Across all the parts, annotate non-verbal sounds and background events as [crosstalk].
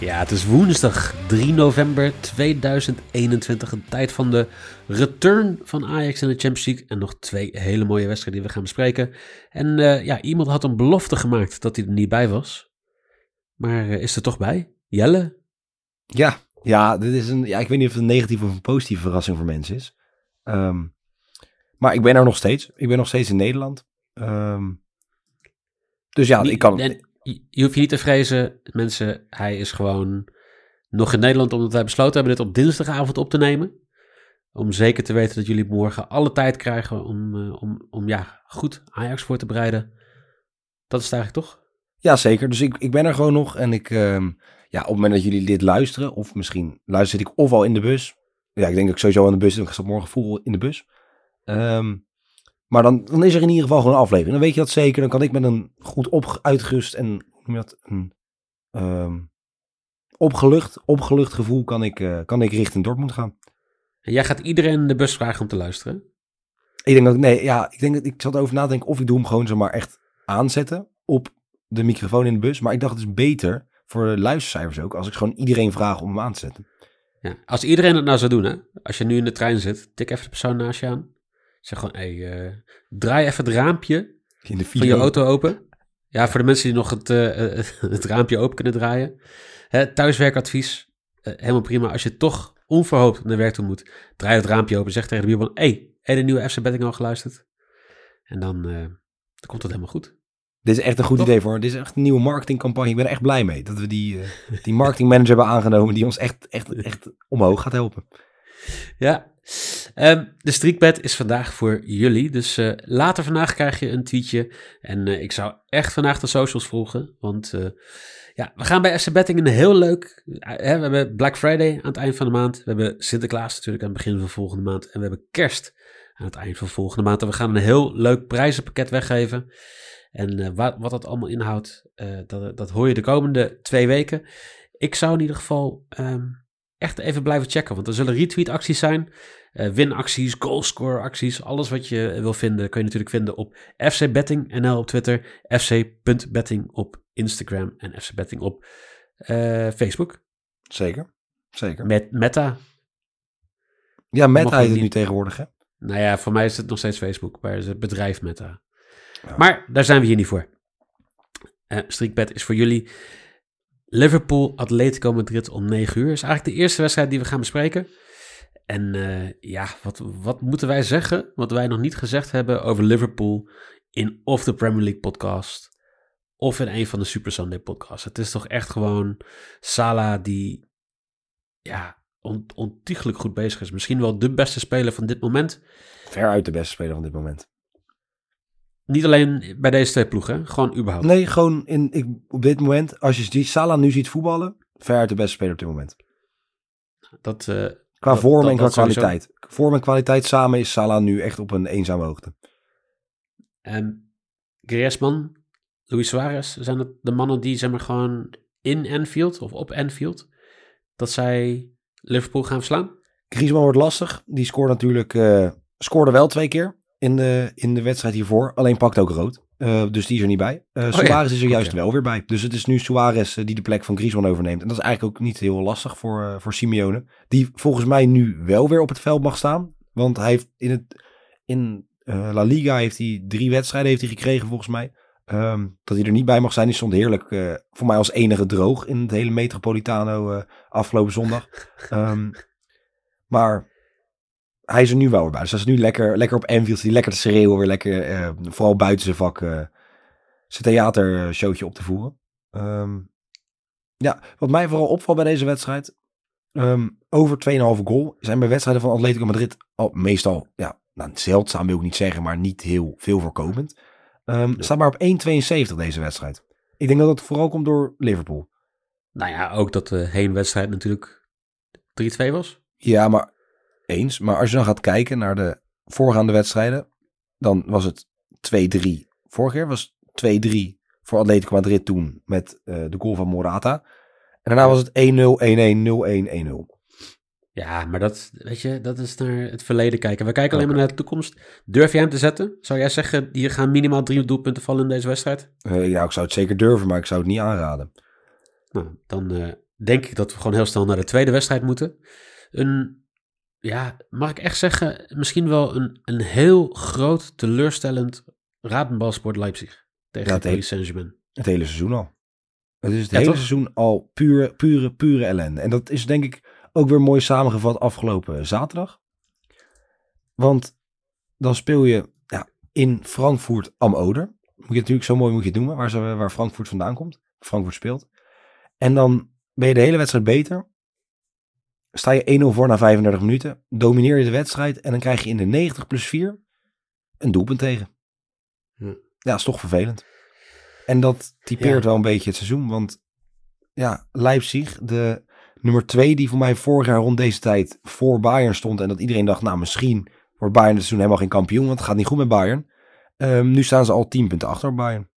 Ja, het is woensdag 3 november 2021. Een tijd van de return van Ajax in de Champions League. En nog twee hele mooie wedstrijden die we gaan bespreken. En uh, ja, iemand had een belofte gemaakt dat hij er niet bij was. Maar uh, is er toch bij? Jelle? Ja, ja, dit is een, ja, ik weet niet of het een negatieve of een positieve verrassing voor mensen is. Um, maar ik ben er nog steeds. Ik ben nog steeds in Nederland. Um, dus ja, niet, ik kan... En, je hoeft je niet te vrezen, mensen. Hij is gewoon nog in Nederland omdat wij besloten hebben dit op dinsdagavond op te nemen. Om zeker te weten dat jullie morgen alle tijd krijgen om, uh, om, om ja, goed Ajax voor te bereiden. Dat is het eigenlijk toch? Ja, zeker. Dus ik, ik ben er gewoon nog. En ik, uh, ja, op het moment dat jullie dit luisteren, of misschien luister ik of al in de bus. Ja, ik denk dat ik sowieso aan de bus zit. Ik sta morgen vol in de bus. Um, maar dan, dan is er in ieder geval gewoon een aflevering. Dan weet je dat zeker. Dan kan ik met een goed op, uitgerust en hoe noem je dat, een um, opgelucht, opgelucht gevoel kan ik, uh, kan ik richting Dortmund gaan. En jij gaat iedereen de bus vragen om te luisteren? Ik denk dat, nee, ja, ik denk dat ik zat erover nadenken of ik doe hem gewoon zomaar echt aanzetten op de microfoon in de bus. Maar ik dacht het is beter voor de luistercijfers ook als ik gewoon iedereen vraag om hem aan te zetten. Ja, als iedereen het nou zou doen, hè? Als je nu in de trein zit, tik even de persoon naast je aan. Zeg gewoon, hey, uh, draai even het raampje in de van je auto open. Ja, voor de mensen die nog het, uh, [laughs] het raampje open kunnen draaien. Hè, thuiswerkadvies, uh, helemaal prima. Als je toch onverhoopt naar werk toe moet, draai het raampje open. Zeg tegen de buurman, hey, heb je de nieuwe FC Betting al geluisterd? En dan, dan komt het helemaal goed. Dit is echt een goed idee voor. Dit is echt een nieuwe marketingcampagne. Ik ben er echt blij mee dat we die, die marketingmanager hebben aangenomen die ons echt, echt, echt omhoog gaat helpen. Ja, Um, de streakbed is vandaag voor jullie. Dus uh, later vandaag krijg je een tweetje. En uh, ik zou echt vandaag de socials volgen. Want uh, ja, we gaan bij FC Betting een heel leuk... We hebben Black Friday aan het eind van de maand. We hebben Sinterklaas natuurlijk aan het begin van volgende maand. En we hebben kerst aan het eind van volgende maand. En we gaan een heel leuk prijzenpakket weggeven. En wat, wat dat allemaal inhoudt, dat, dat hoor je de komende twee weken. Ik zou in ieder geval... Um, echt even blijven checken. Want er zullen retweet acties zijn. Uh, winacties, goalscore acties. Alles wat je wil vinden kun je natuurlijk vinden op FC Betting NL op Twitter. FC.betting op Instagram. En FC Betting op uh, Facebook. Zeker, zeker. Met Meta. Ja, Meta heet het nu tegenwoordig hè? Nou ja, voor mij is het nog steeds Facebook. Maar het bedrijf Meta. Ja. Maar daar zijn we hier niet voor. Uh, Streakbet is voor jullie. Liverpool, Atletico Madrid om 9 uur. is eigenlijk de eerste wedstrijd die we gaan bespreken. En uh, ja, wat, wat moeten wij zeggen? Wat wij nog niet gezegd hebben over Liverpool in of de Premier League podcast of in een van de Super Sunday podcasts. Het is toch echt gewoon Salah die ja, on, ontiegelijk goed bezig is. Misschien wel de beste speler van dit moment. Veruit de beste speler van dit moment. Niet alleen bij deze twee ploegen, gewoon überhaupt. Nee, gewoon in, ik, op dit moment, als je die Salah nu ziet voetballen, veruit de beste speler op dit moment. Dat, uh, qua dat, vorm dat, en qua kwaliteit. Sowieso. Vorm en kwaliteit samen is Salah nu echt op een eenzame hoogte. En Griezmann, Luis Suarez, zijn het de mannen die zeg maar gewoon in Anfield of op Anfield, dat zij Liverpool gaan verslaan? Griezmann wordt lastig. Die scoort natuurlijk, uh, scoorde wel twee keer in de, in de wedstrijd hiervoor. Alleen pakt ook rood. Uh, dus die is er niet bij. Uh, Suarez oh, ja. is er juist okay. wel weer bij. Dus het is nu Suarez uh, die de plek van Griezmann overneemt. En dat is eigenlijk ook niet heel lastig voor, voor Simeone. Die volgens mij nu wel weer op het veld mag staan. Want hij heeft in, het, in La Liga heeft hij drie wedstrijden heeft hij gekregen volgens mij. Um, dat hij er niet bij mag zijn. Die stond heerlijk voor mij als enige droog in het hele Metropolitano afgelopen zondag. um, [laughs] maar hij is er nu wel weer bij. Dus dat is nu lekker, lekker op Anfield. Die lekker te schreeuwen. Weer lekker, uh, vooral buiten zijn vak. Uh, zijn theatershowtje op te voeren. Ehm, ja, wat mij vooral opvalt bij deze wedstrijd. ehm, over 2,5 goal zijn bij wedstrijden van Atletico Madrid al meestal, ja, nou, zeldzaam wil ik niet zeggen, maar niet heel veel voorkomend. Ehm Staat maar op 1,72 deze wedstrijd. Ik denk dat het vooral komt door Liverpool. Nou ja, ook dat de heenwedstrijd natuurlijk 3-2 was. Ja, maar eens. Maar als je dan gaat kijken naar de voorgaande wedstrijden, dan was het 2-3. Vorig jaar was het 2-3 voor Atletico Madrid toen met eh, de goal van Morata. En daarna was het 1-0, 1-1, 0-1, 1-0. Ja, maar dat, weet je, dat is naar het verleden kijken. We kijken alleen maar naar de toekomst. Durf jij hem te zetten? Zou jij zeggen, hier gaan minimaal drie doelpunten vallen in deze wedstrijd? Eh, ja, ik zou het zeker durven, maar ik zou het niet aanraden. Nou, dan eh, denk ik dat we gewoon heel snel naar de tweede wedstrijd moeten. Een, ja, mag ik echt zeggen, misschien wel een, een heel groot teleurstellend Radenbalsport Leipzig tegen Ja, het Paris Saint-Germain. Het hele seizoen al. Het is het Ja, hele toch? seizoen al pure, pure, pure ellende. En dat is denk ik ook weer mooi samengevat afgelopen zaterdag. Want dan speel je ja, in Frankfurt am Oder. Moet je natuurlijk zo mooi moet je het noemen, waar, ze, waar Frankfurt vandaan komt. Frankfurt speelt. En dan ben je de hele wedstrijd beter. Sta je 1-0 voor na 35 minuten. Domineer je de wedstrijd. En dan krijg je in de 90 plus 4 een doelpunt tegen. Hm. Ja, is toch vervelend. En dat typeert Ja. wel een beetje het seizoen. Want ja, Leipzig, de nummer 2 die voor mij vorig jaar rond deze tijd voor Bayern stond. En dat iedereen dacht, nou misschien wordt Bayern dit seizoen helemaal geen kampioen. Want het gaat niet goed met Bayern. Ehm, nu staan ze al 10 punten achter Bayern.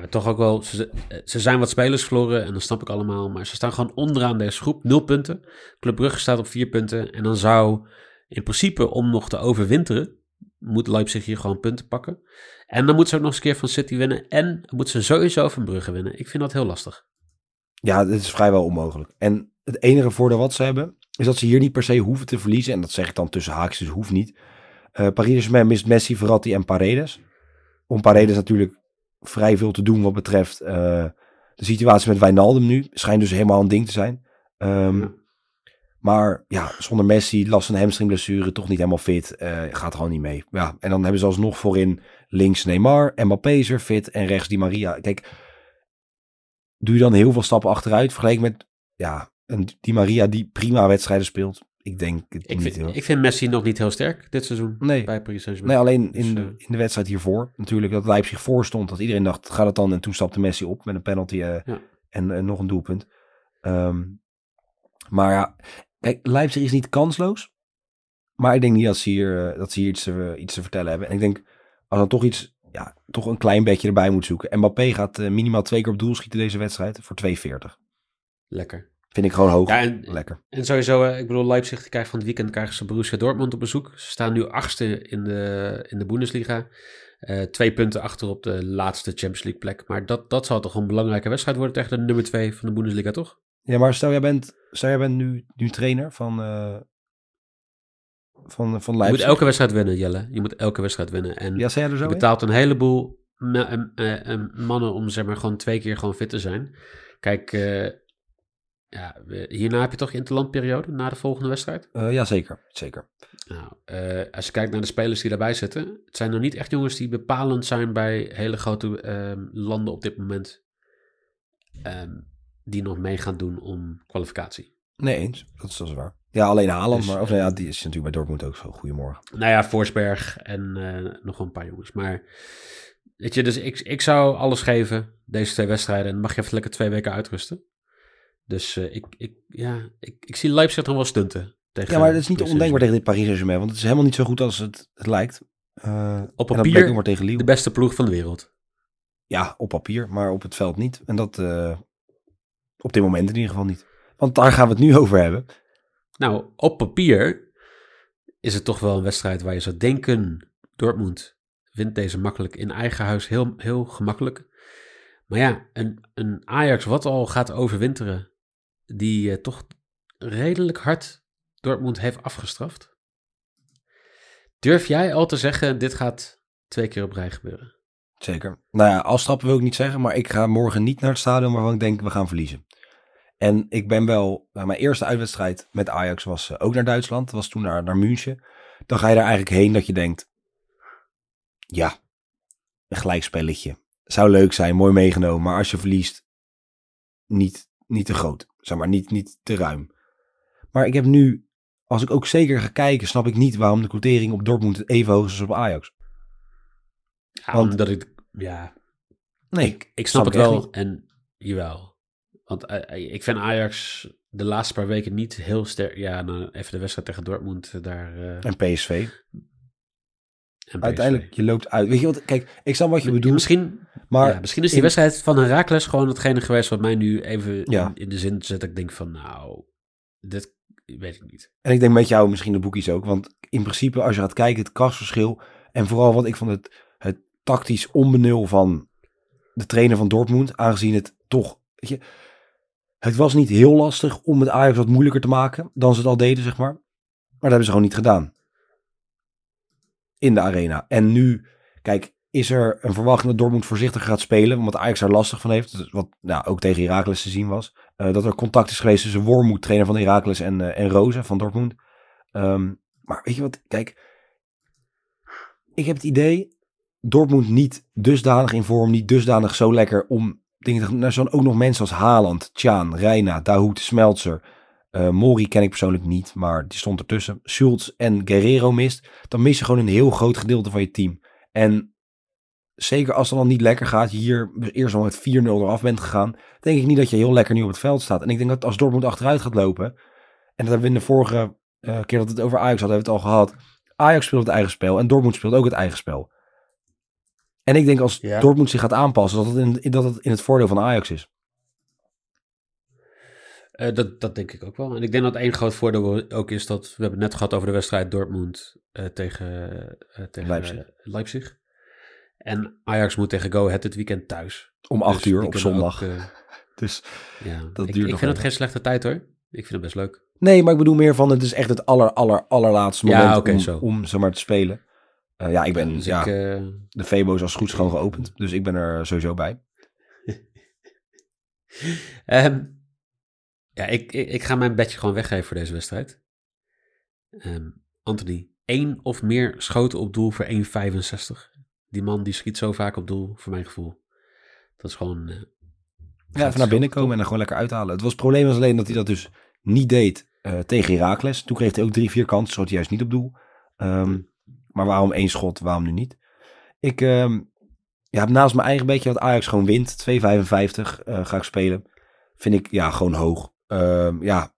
Maar toch ook wel, ze, ze zijn wat spelers verloren en dat snap ik allemaal. Maar ze staan gewoon onderaan deze groep, nul punten. Club Brugge staat op vier punten. En dan zou in principe om nog te overwinteren, moet Leipzig hier gewoon punten pakken. En dan moeten ze ook nog eens een keer van City winnen. En moeten ze sowieso van Brugge winnen. Ik vind dat heel lastig. Ja, dit is vrijwel onmogelijk. En het enige voordeel wat ze hebben, is dat ze hier niet per se hoeven te verliezen. En dat zeg ik dan tussen haakjes, dus hoeft niet. Eh Paris mist Messi, Verratti en Paredes. Om Paredes natuurlijk vrij veel te doen wat betreft eh, de situatie met Wijnaldum nu. Schijnt dus helemaal een ding te zijn. Ehm, Ja. Maar ja, zonder Messi, last van hamstringblessure, toch niet helemaal fit. eh, gaat gewoon niet mee. Ja, en dan hebben ze alsnog voorin links Neymar, Mbappé is er fit en rechts Di Maria. Kijk, doe je dan heel veel stappen achteruit vergeleken met ja, een Di Maria die prima wedstrijden speelt. Ik denk het Ik niet vind, heel. ik vind Messi nog niet heel sterk dit seizoen Nee. bij Paris Nee, alleen in, Dus, de, eh, in de wedstrijd hiervoor natuurlijk dat Leipzig voor stond. Dat iedereen dacht, gaat het dan? En toen stapte Messi op met een penalty eh, Ja. en eh, nog een doelpunt. Ehm, maar ja, kijk, Leipzig is niet kansloos. Maar ik denk niet dat ze hier, dat ze hier iets, te, iets te vertellen hebben. En ik denk, als dan toch iets, ja, toch een klein beetje erbij moet zoeken. Mbappé gaat minimaal twee keer op doel schieten deze wedstrijd voor 2,40. Lekker. Vind ik gewoon hoog. Ja, en, Lekker. En sowieso, eh, ik bedoel, Leipzig die krijgt van het weekend krijgen ze Borussia Dortmund op bezoek. Ze staan nu achtste in de, in de Bundesliga. Eh, twee punten achter op de laatste Champions League plek. Maar dat, dat zal toch een belangrijke wedstrijd worden tegen de nummer twee van de Bundesliga, toch? Ja, maar stel jij bent, stel jij bent nu, nu trainer van, eh van, van Je moet Leipzig. elke wedstrijd winnen, Jelle. Je moet elke wedstrijd winnen. En Ja, zei jij er zo je in? betaalt een heleboel ma- eh, eh, mannen om zeg maar gewoon twee keer gewoon fit te zijn. Kijk, eh, ja, hierna heb je toch je interlandperiode na de volgende wedstrijd? Eh, ja, zeker. Zeker. Nou, eh, als je kijkt naar de spelers die daarbij zitten, het zijn nog niet echt jongens die bepalend zijn bij hele grote ehm, landen op dit moment. ehm, die nog mee gaan doen om kwalificatie. Nee, eens. Dat is, dat is waar. Ja, alleen Haaland. Dus, maar, of ja, die is natuurlijk bij Dortmund ook zo. Goedemorgen. Nou ja, Forsberg en eh, nog een paar jongens. Maar weet je, dus ik, ik zou alles geven, deze twee wedstrijden. En dan mag je even lekker twee weken uitrusten. Dus eh, ik, ik, ja, ik, ik zie Leipzig nog wel stunten. Tegen Ja, maar dat is niet ondenkbaar tegen dit Paris Saint-Germain. Want het is helemaal niet zo goed als het, het lijkt. Eh, Op papier maar tegen Lille. De beste ploeg van de wereld. Ja, op papier, maar op het veld niet. En dat eh, op dit moment in ieder geval niet. Want daar gaan we het nu [laughs] over hebben. Nou, op papier is het toch wel een wedstrijd waar je zou denken: Dortmund wint deze makkelijk in eigen huis heel, heel gemakkelijk. Maar ja, een, een Ajax wat al gaat overwinteren, die eh, toch redelijk hard Dortmund heeft afgestraft. Durf jij al te zeggen: dit gaat twee keer op rij gebeuren? Zeker. Nou ja, afstrappen wil ik niet zeggen, maar ik ga morgen niet naar het stadion waarvan ik denk we gaan verliezen. En ik ben wel, nou, mijn eerste uitwedstrijd met Ajax was eh, ook naar Duitsland. Was toen naar, naar München. Dan ga je daar eigenlijk heen dat je denkt, ja, een gelijkspelletje. zou leuk zijn, mooi meegenomen. Maar als je verliest, niet, niet te groot. Zeg maar, niet, niet te ruim. Maar ik heb nu, als ik ook zeker ga kijken, snap ik niet waarom de quotering op Dortmund even hoog is als op Ajax. Ja, Want- omdat ik, ja, Nee, ik, ik snap snap het wel niet. en jawel. Want eh, ik vind Ajax de laatste paar weken niet heel sterk. Ja, nou, even de wedstrijd tegen Dortmund eh, daar. eh, en PSV. En Uiteindelijk, je loopt uit. Weet je wat, kijk, ik snap wat je bedoelt. Misschien, Maar ja, misschien is die in- wedstrijd van Herakles gewoon hetgene geweest wat mij nu even Ja. in, in de zin zet. Ik denk van, nou, dit weet ik niet. En ik denk met jou misschien de boekies ook. Want in principe, als je gaat kijken, het krachtsverschil. En vooral wat ik vond het, het tactisch onbenul van de trainer van Dortmund. Aangezien het toch. Weet je, het was niet heel lastig om het Ajax wat moeilijker te maken dan ze het al deden, zeg maar. Maar dat hebben ze gewoon niet gedaan. In de arena. En nu, kijk, is er een verwachting dat Dortmund voorzichtiger gaat spelen. Omdat Ajax daar lastig van heeft. Wat nou, ook tegen Heracles te zien was. Eh, dat er contact is geweest tussen Wormoed, trainer van Heracles, en, eh en Rozen van Dortmund. Ehm, maar weet je wat, kijk. Ik heb het idee, Dortmund niet dusdanig in vorm, niet dusdanig zo lekker om dingen te doen. Er zijn ook nog mensen als Haaland, Tjaan, Reina, Dahoud, Smeltzer. Eh Mori ken ik persoonlijk niet, maar die stond ertussen. Schultz en Guerrero mist. Dan mis je gewoon een heel groot gedeelte van je team. En zeker als het dan niet lekker gaat, je hier eerst al met 4-0 eraf bent gegaan, denk ik niet dat je heel lekker nu op het veld staat. En ik denk dat als Dortmund achteruit gaat lopen, en dat hebben we in de vorige eh, keer dat het over Ajax hadden, hebben we het al gehad. Ajax speelt het eigen spel en Dortmund speelt ook het eigen spel. En ik denk als Ja. Dortmund zich gaat aanpassen, dat het, in, dat het in het voordeel van Ajax is. Eh, dat, dat denk ik ook wel. En ik denk dat één groot voordeel ook is dat we hebben het net gehad over de wedstrijd Dortmund eh, tegen, eh, tegen Leipzig. Leipzig. En Ajax moet tegen Go Ahead dit weekend thuis. Om acht Dus uur die op zondag. ook, [laughs] dus ja. Dat ik, duurt ik nog vind het geen slechte tijd hoor. Ik vind het best leuk. nee, maar ik bedoel meer van het is echt het aller, aller, allerlaatste Ja, moment om, zo. om zeg maar te spelen. Ja, ik ben, Dus ja, ik, de Febo is als goed gewoon geopend. Dus ik ben er sowieso bij. [laughs] Ehm, ja, ik, ik, ik ga mijn bedje gewoon weggeven voor deze wedstrijd. Ehm, Anthony, één of meer schoten op doel voor 1,65. Die man die schiet zo vaak op doel, voor mijn gevoel. Dat is gewoon... eh, Ja, even naar binnen komen en dan gewoon lekker uithalen. Het was het probleem was alleen dat hij dat dus niet deed eh, tegen Heracles. Toen kreeg hij ook drie, vier kansen, schoot hij juist niet op doel. Ehm, maar waarom één schot, waarom nu niet? Ik ehm, ja, heb naast mijn eigen beetje dat Ajax gewoon wint. 2,55 eh, ga ik spelen. Vind ik ja, gewoon hoog. Ehm, ja,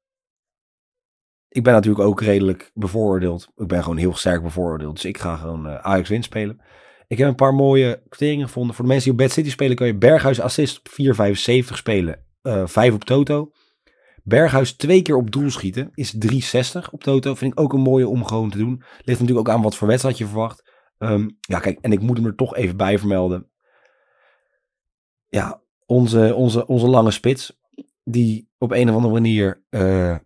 ik ben natuurlijk ook redelijk bevooroordeeld. Ik ben gewoon heel sterk bevooroordeeld. Dus ik ga gewoon eh, Ajax win spelen. Ik heb een paar mooie quoteringen gevonden. Voor de mensen die op Bad City spelen, kan je Berghuis assist op 4,75 spelen. eh 5 op Toto. Berghuis twee keer op doel schieten is 3,60 op Toto. Vind ik ook een mooie om gewoon te doen. Ligt natuurlijk ook aan wat voor wedstrijd je verwacht. Ehm, ja, kijk, en ik moet hem er toch even bij vermelden. Ja, onze, onze, onze lange spits, die op een of andere manier eh,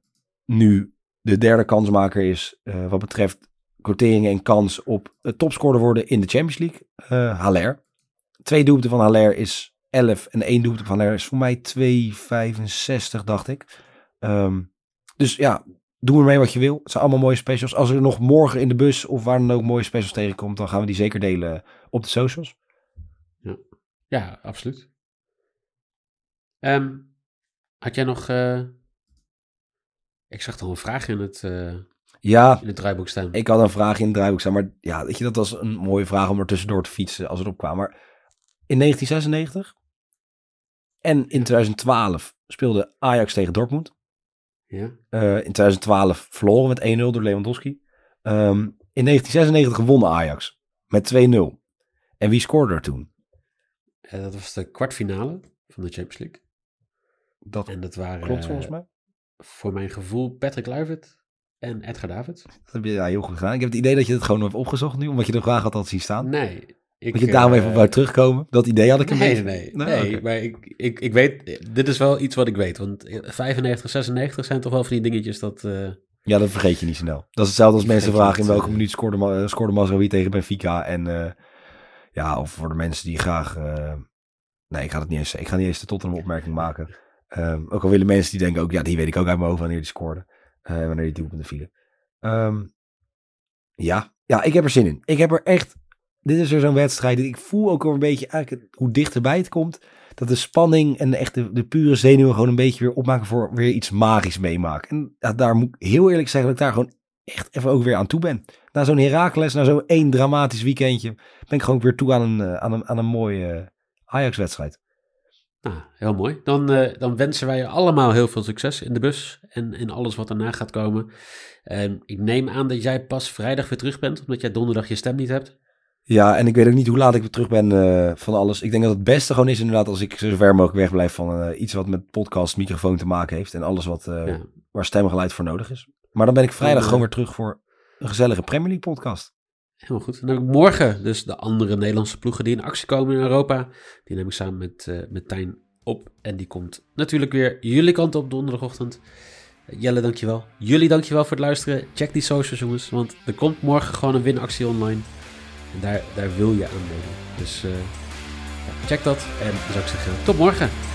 nu de derde kansmaker is eh, wat betreft quoteringen en kans op het topscorer worden in de Champions League. eh Haller. Twee doelpunten van Haller is 11 en één doelpunt van Haller is voor mij 2,65 dacht ik. Ehm, dus ja, doe ermee wat je wil. Het zijn allemaal mooie specials. Als er nog morgen in de bus of waar dan ook mooie specials tegenkomt, dan gaan we die zeker delen op de socials. ja, absoluut. Ehm, had jij nog... eh, Ik zag toch een vraag in het, eh, Ja, in het draaiboek staan. ik had een vraag in het draaiboek staan, maar ja, weet je, dat was een mooie vraag om er tussendoor te fietsen als het opkwam. Maar in 1996 en in 2012 speelde Ajax tegen Dortmund. Ja? Eh, in 2012 verloren met 1-0 door Lewandowski. Ehm, in 1996 gewonnen Ajax met 2-0. En wie scoorde er toen? Dat was de kwartfinale van de Champions League. Dat En dat waren klopt eh, volgens mij. voor mijn gevoel Patrick Kluivert en Edgar David. Dat heb je ja, heel goed gedaan. Ik heb het idee dat je het gewoon hebt opgezocht nu, omdat je er graag had had zien staan. Nee. Ik, dat je daarom eh, even op wou terugkomen. Dat idee had ik een Nee, beetje. nee, Nee, nee. maar ik, ik, ik weet, dit is wel iets wat ik weet. Want 95, 96 zijn toch wel van die dingetjes dat... eh, Ja, dat vergeet je niet snel. Dat is hetzelfde als mensen vragen in welke eh. minuut scoorde, scoorde Mazraoui tegen Benfica. En eh, ja, of voor de mensen die graag... eh, nee, ik ga het niet eens, ik ga niet eens de Tottenham opmerking maken. Ehm, ook al willen mensen die denken ook, ja, die weet ik ook uit mijn hoofd wanneer die scoorde. eh, wanneer die doelpunten vielen. Ehm, ja. ja, ik heb er zin in. Ik heb er echt dit is weer zo'n wedstrijd. Ik voel ook wel een beetje eigenlijk hoe dichterbij het komt. Dat de spanning en echt de, pure zenuwen gewoon een beetje weer opmaken voor weer iets magisch meemaken. En daar moet ik heel eerlijk zeggen dat ik daar gewoon echt even ook weer aan toe ben. Na zo'n Herakles, na zo'n één dramatisch weekendje, ben ik gewoon weer toe aan een, eh, aan een, aan een mooie uh, Ajax-wedstrijd. Nou, heel mooi. Dan, uh, dan wensen wij je allemaal heel veel succes in de bus en in alles wat erna gaat komen. Uh, ik neem aan dat jij pas vrijdag weer terug bent, omdat jij donderdag je stem niet hebt. Ja, en ik weet ook niet hoe laat ik weer terug ben uh, van alles. Ik denk dat het beste gewoon is inderdaad als ik zo ver mogelijk wegblijf van iets wat met podcast, microfoon te maken heeft. En alles wat, ja. waar stemgeluid voor nodig is. Maar dan ben ik vrijdag gewoon weer terug voor een gezellige Premier League podcast. Helemaal goed. Dan heb ik morgen dus de andere Nederlandse ploegen die in actie komen in Europa. Die neem ik samen met, uh, met Tijn op. En die komt natuurlijk weer jullie kant op donderdagochtend. Jelle, dankjewel. Jullie dankjewel voor het luisteren. Check die socials, jongens. Want er komt morgen gewoon een winactie online. En daar, daar wil je aan meedoen. Dus uh, check dat. En dan zou ik zeggen, tot morgen.